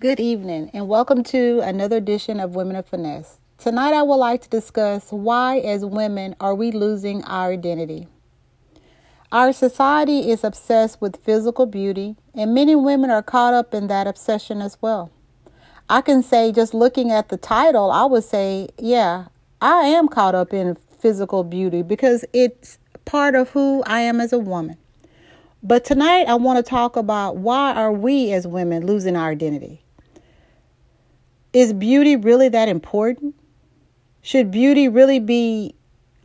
Good evening, and welcome to another edition of Women of Finesse. Tonight, I would like to discuss why, as women, are we losing our identity? Our society is obsessed with physical beauty, and many women are caught up in that obsession as well. I can say, just looking at the title, I would say, yeah, I am caught up in physical beauty because it's part of who I am as a woman. But tonight I want to talk about why are we as women losing our identity? Is beauty really that important? Should beauty really be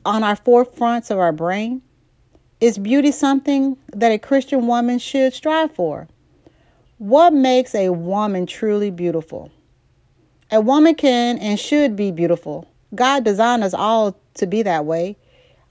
on our forefronts of our brain? Is beauty something that a Christian woman should strive for? What makes a woman truly beautiful? A woman can and should be beautiful. God designed us all to be that way.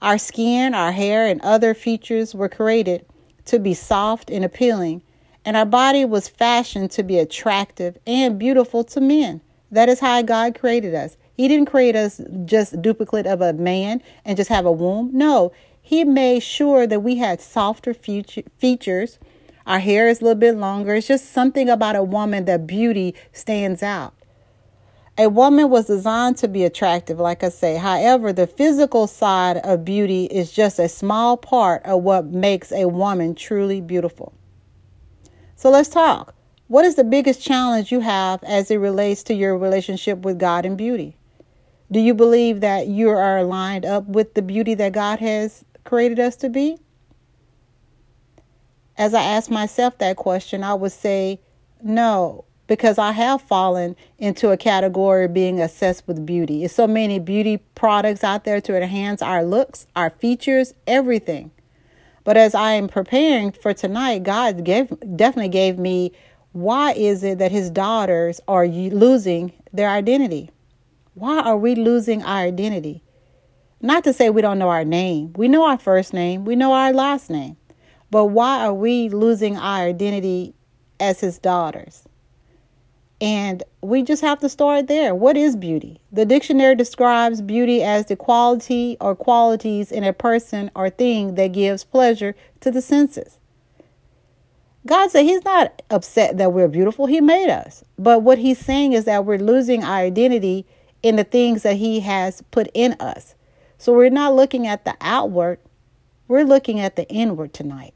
Our skin, our hair, and other features were created to be soft and appealing, and our body was fashioned to be attractive and beautiful to men. That is how God created us. He didn't create us just duplicate of a man and just have a womb. No, He made sure that we had softer features. Our hair is a little bit longer. It's just something about a woman that beauty stands out. A woman was designed to be attractive, like I say. However, the physical side of beauty is just a small part of what makes a woman truly beautiful. So let's talk. What is the biggest challenge you have as it relates to your relationship with God and beauty? Do you believe that you are lined up with the beauty that God has created us to be? As I ask myself that question, I would say, no, because I have fallen into a category of being obsessed with beauty. It's so many beauty products out there to enhance our looks, our features, everything. But as I am preparing for tonight, God gave definitely gave me why is it that his daughters are losing their identity? Why are we losing our identity? Not to say we don't know our name. We know our first name, we know our last name. But why are we losing our identity as his daughters? And we just have to start there. What is beauty? The dictionary describes beauty as the quality or qualities in a person or thing that gives pleasure to the senses. God said He's not upset that we're beautiful. He made us. But what He's saying is that we're losing our identity in the things that He has put in us. So we're not looking at the outward, we're looking at the inward tonight.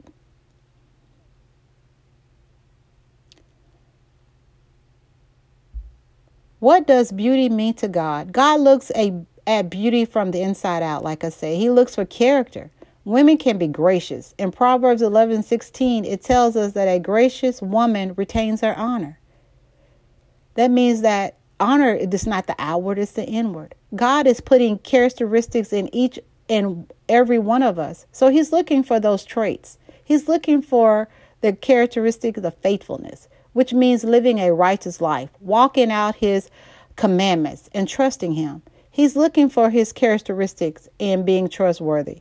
What does beauty mean to God? God looks a, at beauty from the inside out, like I say. He looks for character. Women can be gracious. In Proverbs 11 16, it tells us that a gracious woman retains her honor. That means that honor is not the outward, it's the inward. God is putting characteristics in each and every one of us. So he's looking for those traits. He's looking for the characteristic of faithfulness which means living a righteous life, walking out his commandments, and trusting him. He's looking for his characteristics in being trustworthy.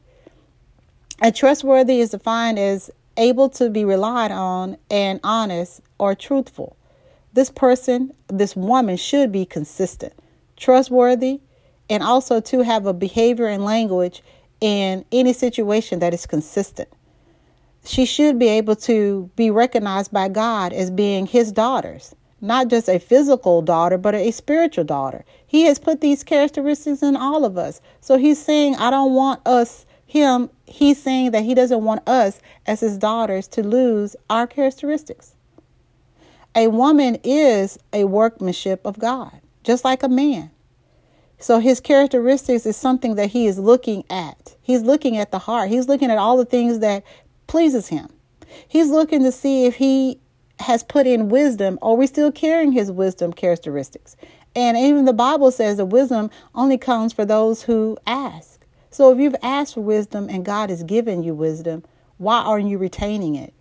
And trustworthy is defined as able to be relied on and honest or truthful. This person, this woman should be consistent, trustworthy, and also to have a behavior and language in any situation that is consistent she should be able to be recognized by God as being his daughters, not just a physical daughter, but a spiritual daughter. He has put these characteristics in all of us. So he's saying, I don't want us, him, he's saying that he doesn't want us as his daughters to lose our characteristics. A woman is a workmanship of God, just like a man. So his characteristics is something that he is looking at. He's looking at the heart. He's looking at all the things that pleases him. He's looking to see if he has put in wisdom or we still carrying his wisdom characteristics. And even the Bible says that wisdom only comes for those who ask. So if you've asked for wisdom and God has given you wisdom, why aren't you retaining it?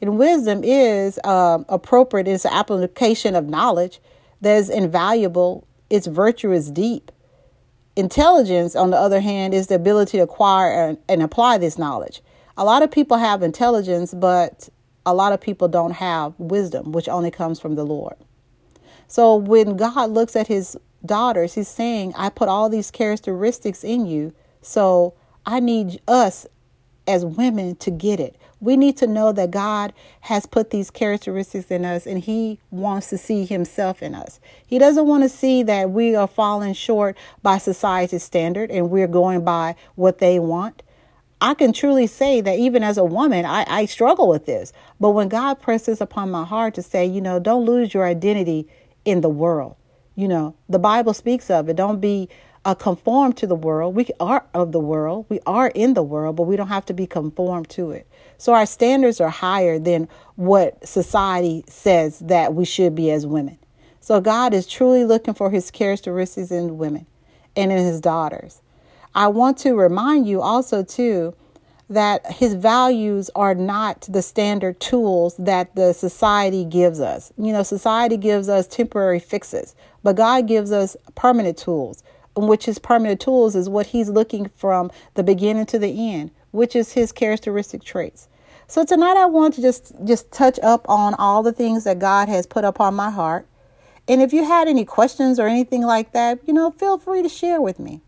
And wisdom is um, appropriate, it's an application of knowledge that is invaluable, its virtue is deep. Intelligence, on the other hand, is the ability to acquire and, and apply this knowledge a lot of people have intelligence, but a lot of people don't have wisdom, which only comes from the Lord. So when God looks at his daughters, he's saying, I put all these characteristics in you. So I need us as women to get it. We need to know that God has put these characteristics in us and He wants to see Himself in us. He doesn't want to see that we are falling short by society's standard and we're going by what they want. I can truly say that even as a woman, I, I struggle with this. But when God presses upon my heart to say, you know, don't lose your identity in the world, you know, the Bible speaks of it. Don't be uh, conformed to the world. We are of the world. We are in the world, but we don't have to be conformed to it. So our standards are higher than what society says that we should be as women. So God is truly looking for his characteristics in women and in his daughters. I want to remind you also, too, that his values are not the standard tools that the society gives us. You know, society gives us temporary fixes, but God gives us permanent tools, which his permanent tools is what he's looking from the beginning to the end, which is his characteristic traits. So tonight I want to just just touch up on all the things that God has put upon my heart. And if you had any questions or anything like that, you know, feel free to share with me.